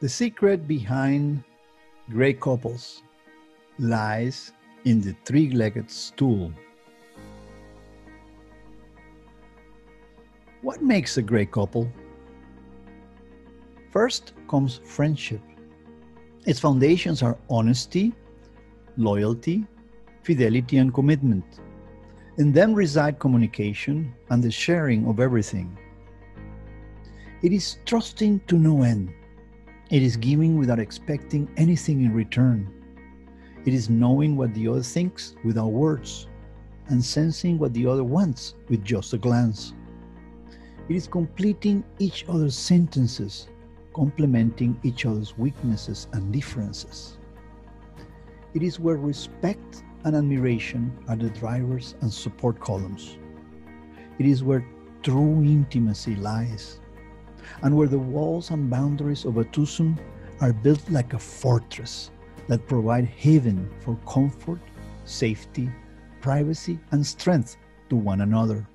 The secret behind great couples lies in the three legged stool. What makes a great couple? First comes friendship. Its foundations are honesty, loyalty, fidelity, and commitment. In them reside communication and the sharing of everything. It is trusting to no end. It is giving without expecting anything in return. It is knowing what the other thinks without words and sensing what the other wants with just a glance. It is completing each other's sentences, complementing each other's weaknesses and differences. It is where respect and admiration are the drivers and support columns. It is where true intimacy lies, and where the walls and boundaries of a twosome are built like a fortress that provide haven for comfort, safety, privacy, and strength to one another.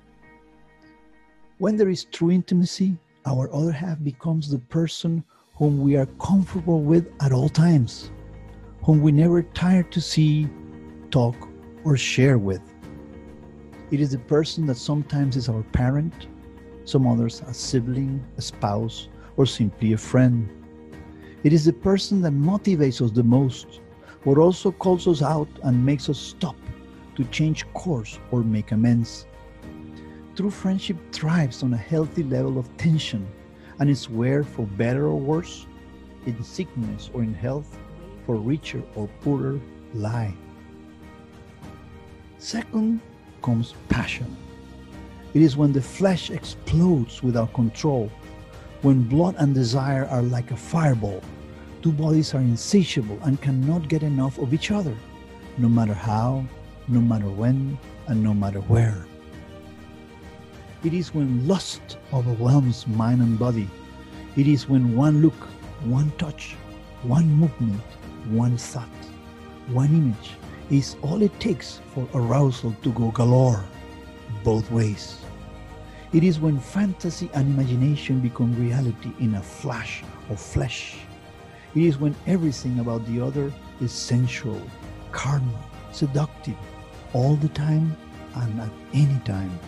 When there is true intimacy, our other half becomes the person whom we are comfortable with at all times, whom we never tire to see, talk, or share with. It is the person that sometimes is our parent, some others a sibling, a spouse, or simply a friend. It is the person that motivates us the most, but also calls us out and makes us stop to change course or make amends. True friendship thrives on a healthy level of tension and is where, for better or worse, in sickness or in health, for richer or poorer, lie. Second comes passion. It is when the flesh explodes without control, when blood and desire are like a fireball. Two bodies are insatiable and cannot get enough of each other, no matter how, no matter when, and no matter where. It is when lust overwhelms mind and body. It is when one look, one touch, one movement, one thought, one image is all it takes for arousal to go galore, both ways. It is when fantasy and imagination become reality in a flash of flesh. It is when everything about the other is sensual, carnal, seductive, all the time and at any time.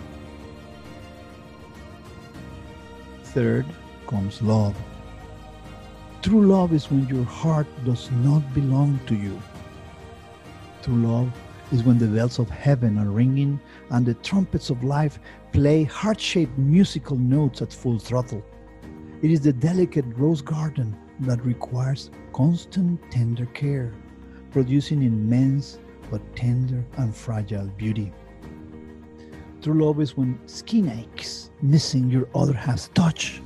Third comes love. True love is when your heart does not belong to you. True love is when the bells of heaven are ringing and the trumpets of life play heart shaped musical notes at full throttle. It is the delicate rose garden that requires constant tender care, producing immense but tender and fragile beauty. True love is when skin aches, missing your other half's touch.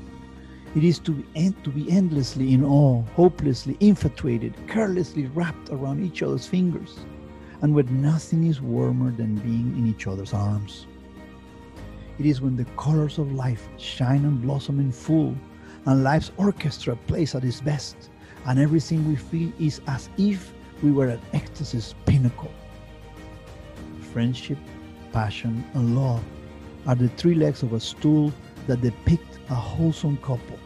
It is to be, to be endlessly in awe, hopelessly infatuated, carelessly wrapped around each other's fingers, and where nothing is warmer than being in each other's arms. It is when the colors of life shine and blossom in full, and life's orchestra plays at its best, and everything we feel is as if we were at ecstasy's pinnacle. Friendship, passion, and love are the three legs of a stool that depict a wholesome couple,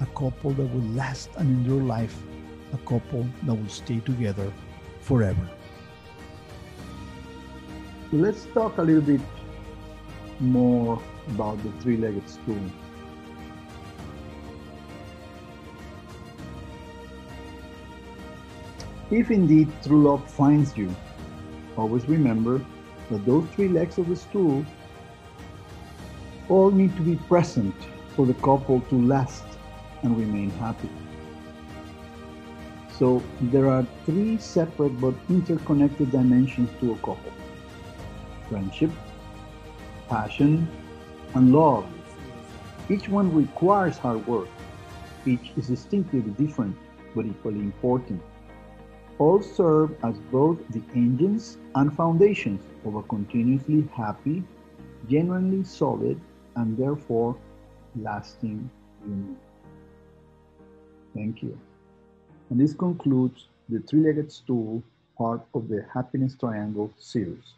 a couple that will last and endure life, a couple that will stay together forever. Let's talk a little bit more about the three legged stool. If indeed true love finds you, always remember that those three legs of the stool all need to be present for the couple to last and remain happy. So there are three separate but interconnected dimensions to a couple friendship, passion, and love. Each one requires hard work. Each is distinctly different but equally important. All serve as both the engines and foundations of a continuously happy, genuinely solid, and therefore lasting union. Thank you. And this concludes the three legged stool part of the Happiness Triangle series.